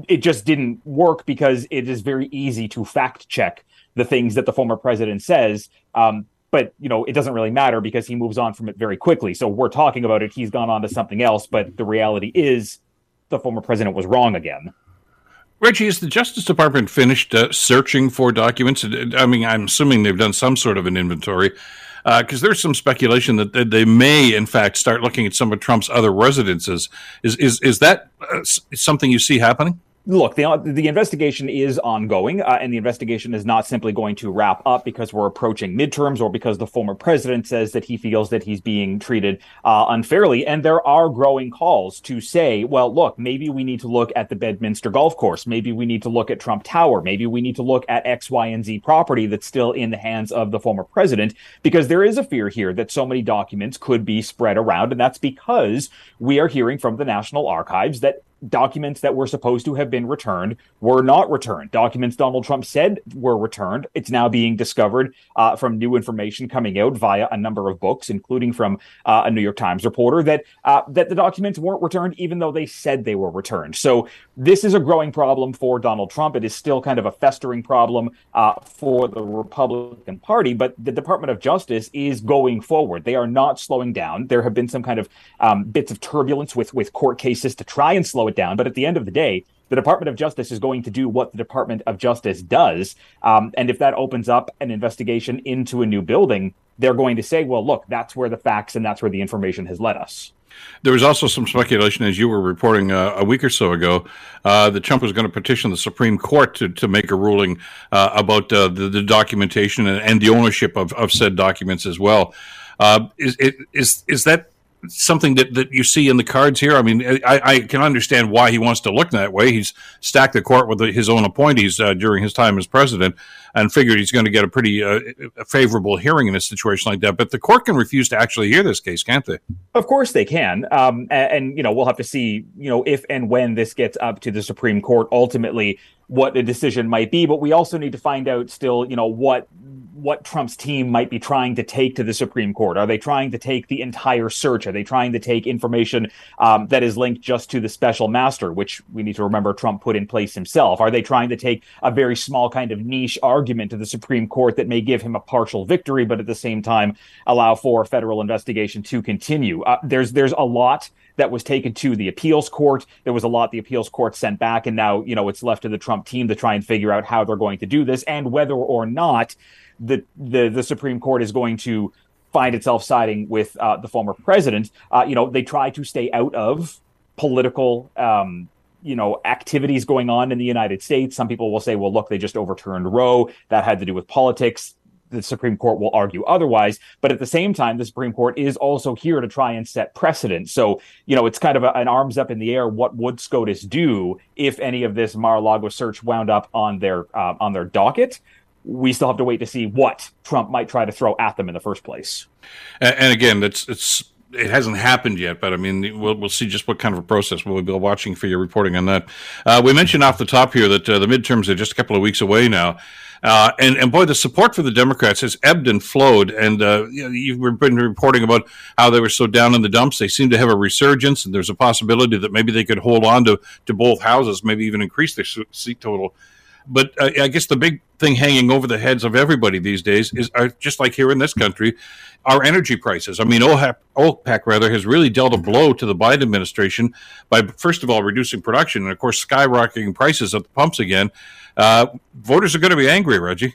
[SPEAKER 7] It just didn't work because it is very easy to fact check the things that the former president says. Um, but you know, it doesn't really matter because he moves on from it very quickly. So we're talking about it. He's gone on to something else. But the reality is, the former president was wrong again.
[SPEAKER 1] Reggie, is the Justice Department finished uh, searching for documents? I mean, I'm assuming they've done some sort of an inventory because uh, there's some speculation that, they may, in fact, start looking at some of Trump's other residences. Is is is that uh, something you see happening?
[SPEAKER 7] Look, the the investigation is ongoing, uh, and the investigation is not simply going to wrap up because we're approaching midterms or because the former president says that he feels that he's being treated uh, unfairly. And there are growing calls to say, well, look, maybe we need to look at the Bedminster Golf Course, maybe we need to look at Trump Tower, maybe we need to look at X, Y, and Z property that's still in the hands of the former president, because there is a fear here that so many documents could be spread around, and that's because we are hearing from the National Archives that documents that were supposed to have been returned were not returned. Documents Donald Trump said were returned. It's now being discovered uh, from new information coming out via a number of books, including from uh, a New York Times reporter, that uh, that the documents weren't returned, even though they said they were returned. So this is a growing problem for Donald Trump. It is still kind of a festering problem uh, for the Republican Party, but the Department of Justice is going forward. They are not slowing down. There have been some kind of um, bits of turbulence with with court cases to try and slow it down. But at the end of the day, the Department of Justice is going to do what the Department of Justice does. Um, and if that opens up an investigation into a new building, they're going to say, well, look, that's where the facts and that's where the information has led us.
[SPEAKER 1] There was also some speculation, as you were reporting uh, a week or so ago, uh, that Trump was going to petition the Supreme Court to, to make a ruling uh, about uh, the, the, documentation and, and, the ownership of, of said documents as well. Uh, is, is that something that, that you see in the cards here? I mean, I, I can understand why he wants to look that way. He's stacked the court with his own appointees uh, during his time as president and figured he's going to get a pretty uh, favorable hearing in a situation like that. But the court can refuse to actually hear this case, can't they?
[SPEAKER 7] Of course they can. Um, and, and, you know, we'll have to see, you know, if and when this gets up to the Supreme Court ultimately what the decision might be. But we also need to find out still, you know, what what Trump's team might be trying to take to the Supreme Court. Are they trying to take the entire search? Are they trying to take information um, that is linked just to the special master, which we need to remember Trump put in place himself? Are they trying to take a very small kind of niche argument to the Supreme Court that may give him a partial victory, but at the same time allow for a federal investigation to continue? Uh, there's there's a lot that was taken to the appeals court. There was a lot the appeals court sent back, and now you know it's left to the Trump team to try and figure out how they're going to do this and whether or not the the the Supreme Court is going to find itself siding with uh, the former president. Uh, you know, they try to stay out of political. Um, you know activities going on in the United States. Some people will say, "Well, look, they just overturned Roe. That had to do with politics." the Supreme Court will argue otherwise. But at the same time, the Supreme Court is also here to try and set precedent. So, you know, it's kind of a, an arms up in the air. What would SCOTUS do if any of this Mar-a-Lago search wound up on their uh, on their docket? We still have to wait to see what Trump might try to throw at them in the first place.
[SPEAKER 1] And, and again, it's it's it hasn't happened yet, but I mean, we'll, we'll see just what kind of a process we'll be watching for your reporting on that. Uh, we mentioned off the top here that uh, the midterms are just a couple of weeks away now. Uh, and, and boy, the support for the Democrats has ebbed and flowed. And uh, you have been reporting about how they were so down in the dumps. They seem to have a resurgence, and there's a possibility that maybe they could hold on to, to both houses, maybe even increase their seat total. But uh, I guess the big thing hanging over the heads of everybody these days is just like here in this country, our energy prices. I mean, OPEC, OPEC rather has really dealt a blow to the Biden administration by first of all reducing production and of course skyrocketing prices at the pumps again. Uh, voters are going to be angry, Reggie.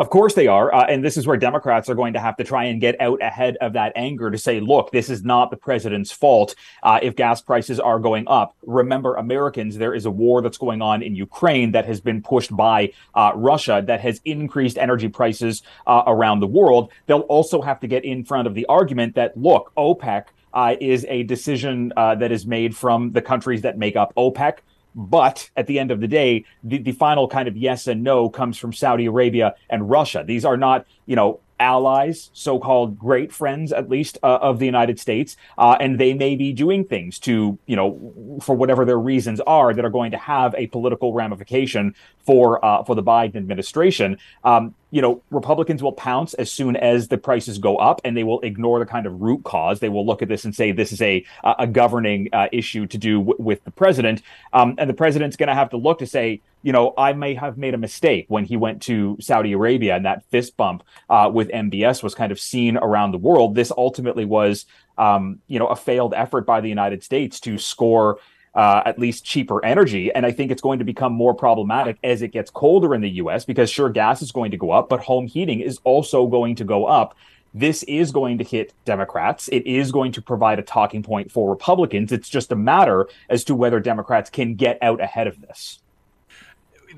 [SPEAKER 7] Of course they are. Uh, and this is where Democrats are going to have to try and get out ahead of that anger to say, look, this is not the president's fault uh, if gas prices are going up. Remember, Americans, there is a war that's going on in Ukraine that has been pushed by uh, Russia that has increased energy prices uh, around the world. They'll also have to get in front of the argument that, look, OPEC. Uh, is a decision uh, that is made from the countries that make up OPEC. But at the end of the day, the, the final kind of yes and no comes from Saudi Arabia and Russia. These are not, you know, allies, so called great friends, at least, uh, of the United States. Uh, and they may be doing things to, you know, for whatever their reasons are that are going to have a political ramification for uh, for the Biden administration. Um, you know, Republicans will pounce as soon as the prices go up, and they will ignore the kind of root cause. They will look at this and say this is a a governing uh, issue to do w- with the president, um, and the president's going to have to look to say, you know, I may have made a mistake when he went to Saudi Arabia, and that fist bump uh, with MBS was kind of seen around the world. This ultimately was, um, you know, a failed effort by the United States to score uh, at least cheaper energy. And I think it's going to become more problematic as it gets colder in the US because sure, gas is going to go up, but home heating is also going to go up. This is going to hit Democrats. It is going to provide a talking point for Republicans. It's just a matter as to whether Democrats can get out ahead of this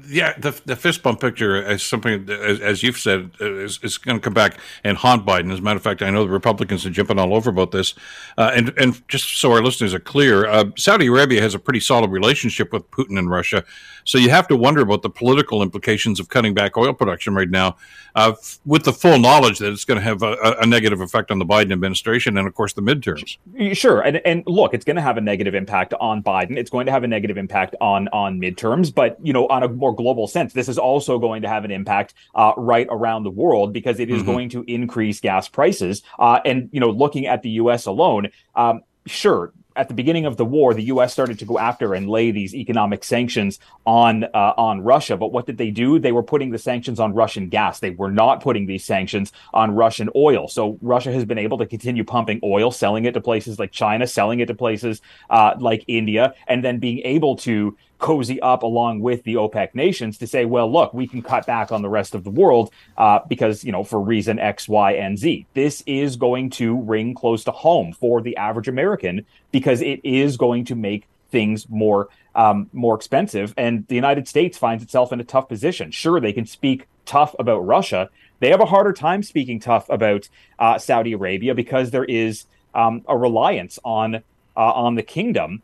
[SPEAKER 1] yeah, the the fist bump picture is something as, as you've said is, is going to come back and haunt Biden. As a matter of fact, I know the Republicans are jumping all over about this. Uh, and and just so our listeners are clear, uh, Saudi Arabia has a pretty solid relationship with Putin and Russia. So you have to wonder about the political implications of cutting back oil production right now, uh, with the full knowledge that it's going to have a, a, negative effect on the Biden administration and, of course, the midterms.
[SPEAKER 7] Sure, and and look, it's going to have a negative impact on Biden. It's going to have a negative impact on on midterms, but you know, on a more global sense, this is also going to have an impact uh, right around the world because it is mm-hmm. going to increase gas prices. Uh, and you know, looking at the U.S. alone, um, sure, at the beginning of the war, the U.S. started to go after and lay these economic sanctions on uh, on Russia. But what did they do? They were putting the sanctions on Russian gas. They were not putting these sanctions on Russian oil. So Russia has been able to continue pumping oil, selling it to places like China, selling it to places uh, like India, and then being able to cozy up along with the OPEC nations to say, well, look, we can cut back on the rest of the world uh, because, you know, for reason X, Y, and Z. This is going to ring close to home for the average American because it is going to make things more um, more expensive. And the United States finds itself in a tough position. Sure, they can speak tough about Russia. They have a harder time speaking tough about uh, Saudi Arabia because there is um, a reliance on uh, on the kingdom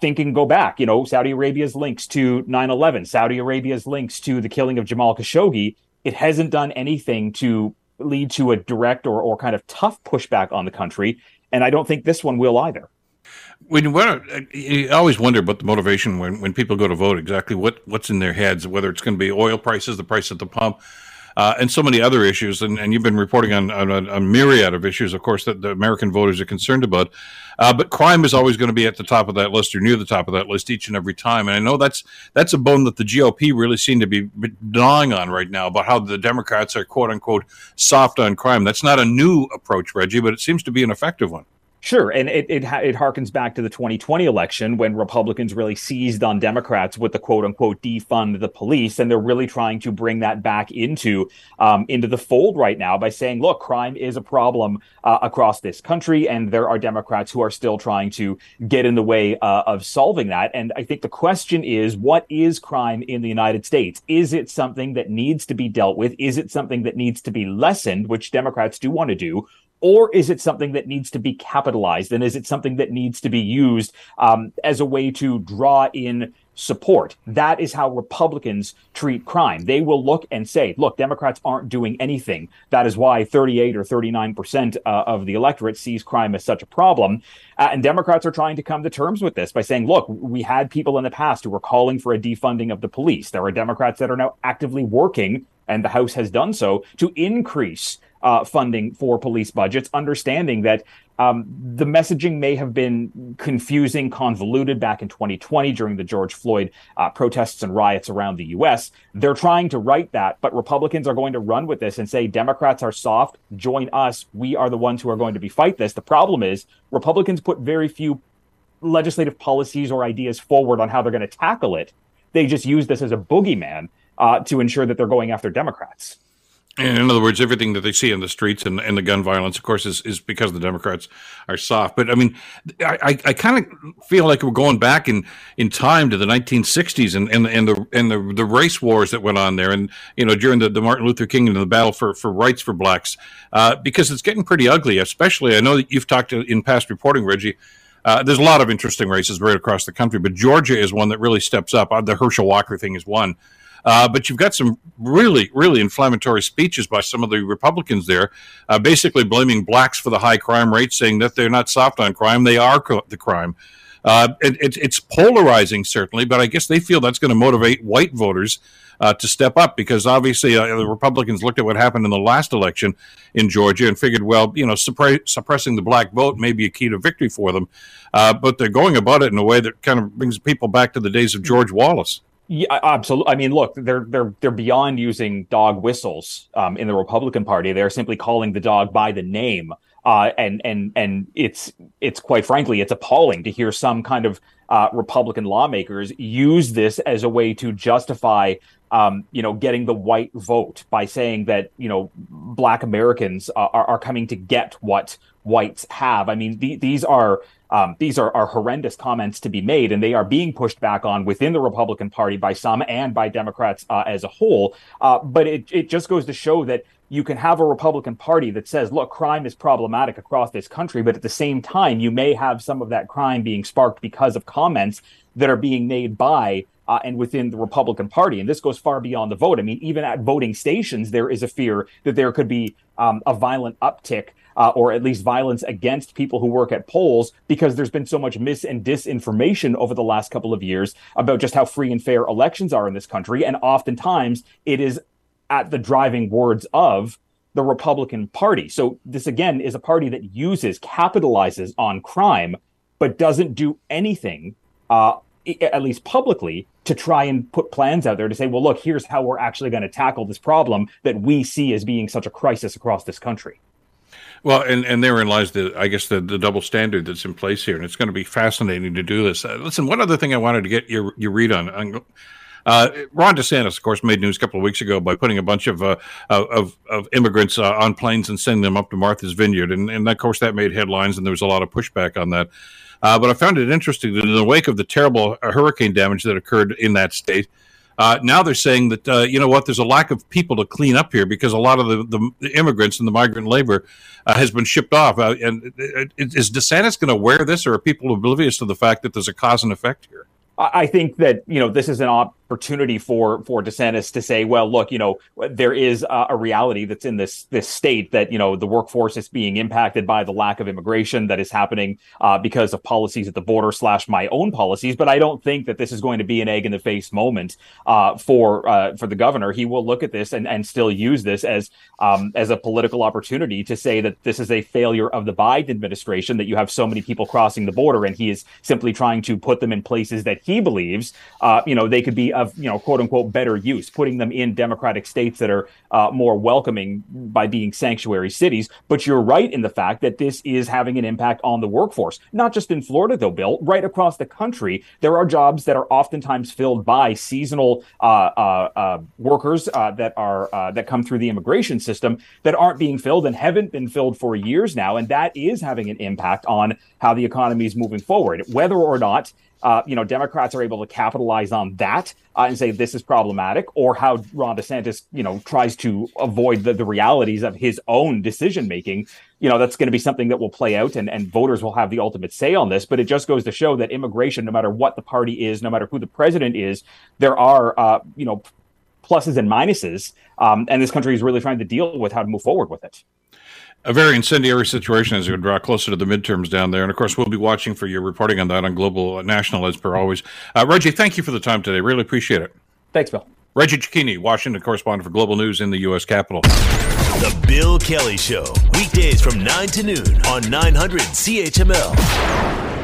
[SPEAKER 7] thinking go back, you know, Saudi Arabia's links to 9 11, Saudi Arabia's links to the killing of Jamal Khashoggi, it hasn't done anything to lead to a direct or, or kind of tough pushback on the country. And I don't think this one will either.
[SPEAKER 1] When you, uh, you always wonder about the motivation when, when people go to vote, exactly what, what's in their heads, whether it's going to be oil prices, the price at the pump, uh, and so many other issues. And, and you've been reporting on, on a, myriad of issues, of course, that the American voters are concerned about. Uh, but crime is always going to be at the top of that list or near the top of that list each and every time. And I know that's that's a bone that the GOP really seem to be gnawing on right now about how the Democrats are quote unquote soft on crime. That's not a new approach, Reggie, but it seems to be an effective one.
[SPEAKER 7] Sure, and it it it harkens back to the 2020 election when Republicans really seized on Democrats with the quote unquote defund the police, and they're really trying to bring that back into um, into the fold right now by saying, look, crime is a problem uh, across this country, and there are Democrats who are still trying to get in the way uh, of solving that. And I think the question is, what is crime in the United States? Is it something that needs to be dealt with? Is it something that needs to be lessened, which Democrats do want to do? Or is it something that needs to be capitalized? And is it something that needs to be used um, as a way to draw in support? That is how republicans treat crime. They will look and say look democrats aren't doing anything. That is why 38 or 39 percent uh, of the electorate sees crime as such a problem. Uh, and democrats are trying to come to terms with this by saying look we had people in the past who were calling for a defunding of the police. There are democrats that are now actively working and the house has done so to increase uh, funding for police budgets, understanding that um, the messaging may have been confusing, convoluted back in 2020 during the George Floyd uh, protests and riots around the U.S. They're trying to write that, but Republicans are going to run with this and say Democrats are soft. Join us. We are the ones who are going to be fight this. The problem is Republicans put very few legislative policies or ideas forward on how they're going to tackle it. They just use this as a boogeyman uh, to ensure that they're going after Democrats.
[SPEAKER 1] In other words, everything that they see in the streets and, and the gun violence, of course, is, is because the Democrats are soft. But I mean, I, I, I kind of feel like we're going back in, in time to the 1960s and, and, and the and the, the race wars that went on there, and you know during the, the Martin Luther King and the battle for, for rights for blacks, uh, because it's getting pretty ugly. Especially, I know that you've talked in past reporting, Reggie. Uh, there's a lot of interesting races right across the country, but Georgia is one that really steps up. Uh, the Herschel Walker thing is one. Uh, but you've got some really, really inflammatory speeches by some of the Republicans there, uh, basically blaming blacks for the high crime rate, saying that they're not soft on crime, they are co- the crime. Uh, it, it, it's polarizing, certainly, but I guess they feel that's going to motivate white voters uh, to step up because obviously uh, the Republicans looked at what happened in the last election in Georgia and figured, well, you know, suppre- suppressing the black vote may be a key to victory for them. Uh, but they're going about it in a way that kind of brings people back to the days of George Wallace.
[SPEAKER 7] Yeah, absolutely. I mean, look, they're they're they're beyond using dog whistles um, in the Republican Party. They're simply calling the dog by the name, uh, and and and it's it's quite frankly, it's appalling to hear some kind of uh, Republican lawmakers use this as a way to justify, um, you know, getting the white vote by saying that you know Black Americans are, are coming to get what whites have. I mean, th- these are um, these are, are horrendous comments to be made, and they are being pushed back on within the Republican Party by some and by Democrats uh, as a whole. Uh, but it, it just goes to show that you can have a Republican Party that says, look, crime is problematic across this country, but at the same time, you may have some of that crime being sparked because of comments that are being made by uh, and within the Republican Party. And this goes far beyond the vote. I mean, even at voting stations, there is a fear that there could be um, a violent uptick uh, or at least violence against people who work at polls because there's been so much mis and disinformation over the last couple of years about just how free and fair elections are in this country. And oftentimes it is at the driving words of the Republican Party. So this again is a party that uses, capitalizes on crime, but doesn't do anything, uh, at least publicly, to try and put plans out there to say, well, look, here's how we're actually going to tackle this problem that we see as being such a crisis across this country.
[SPEAKER 1] Well, and, and therein lies the I guess the, the double standard that's in place here, and it's going to be fascinating to do this. Uh, listen, one other thing I wanted to get your your read on. Uh, Ron DeSantis, of course, made news a couple of weeks ago by putting a bunch of uh, of, of immigrants uh, on planes and sending them up to Martha's Vineyard, and, and of course that made headlines, and there was a lot of pushback on that. Uh, but I found it interesting that in the wake of the terrible uh, hurricane damage that occurred in that state, uh, now they're saying that uh, you know what, there's a lack of people to clean up here because a lot of the, the, immigrants and the migrant labor uh, has been shipped off. Uh, and is DeSantis going to wear this, or are people oblivious to the fact that there's a cause and effect here?
[SPEAKER 7] I think that you know this is an opportunity for for DeSantis to say, well, look, you know, there is a, a, reality that's in this this state that you know the workforce is being impacted by the lack of immigration that is happening uh, because of policies at the border slash my own policies. But I don't think that this is going to be an egg in the face moment uh, for uh, for the governor. He will look at this and and still use this as um, as a political opportunity to say that this is a failure of the Biden administration that you have so many people crossing the border, and he is simply trying to put them in places that he he believes, uh, you know, they could be of, you know, quote unquote, better use, putting them in democratic states that are uh, more welcoming by being sanctuary cities. But you're right in the fact that this is having an impact on the workforce, not just in Florida, though, Bill, right across the country. There are jobs that are oftentimes filled by seasonal uh, uh, uh workers uh, that are that come through the immigration system that aren't being filled and haven't been filled for years now, and that is having an impact on how the economy is moving forward. Whether or not uh, you know, Democrats are able to capitalize on that uh, and say this is problematic, or how Ron DeSantis, you know, tries to avoid the, the realities of his own decision making. You know, that's going to be something that will play out, and, and voters will have the ultimate say on this. But it just goes to show that immigration, no matter what the party is, no matter who the president is, there are, uh, you know, pluses and minuses, um, and this country is really trying to deal with how to move forward with it
[SPEAKER 1] a very incendiary situation as we draw closer to the midterms down there. And of course, we'll be watching for your reporting on that on Global uh, National as per always. Uh, Reggie, thank you for the time today. Really appreciate it.
[SPEAKER 7] Thanks, Bill.
[SPEAKER 1] Reggie Cecchini, Washington correspondent for Global News in the U.S. Capitol.
[SPEAKER 2] The Bill Kelly Show, weekdays from 9 to noon on 900 CHML.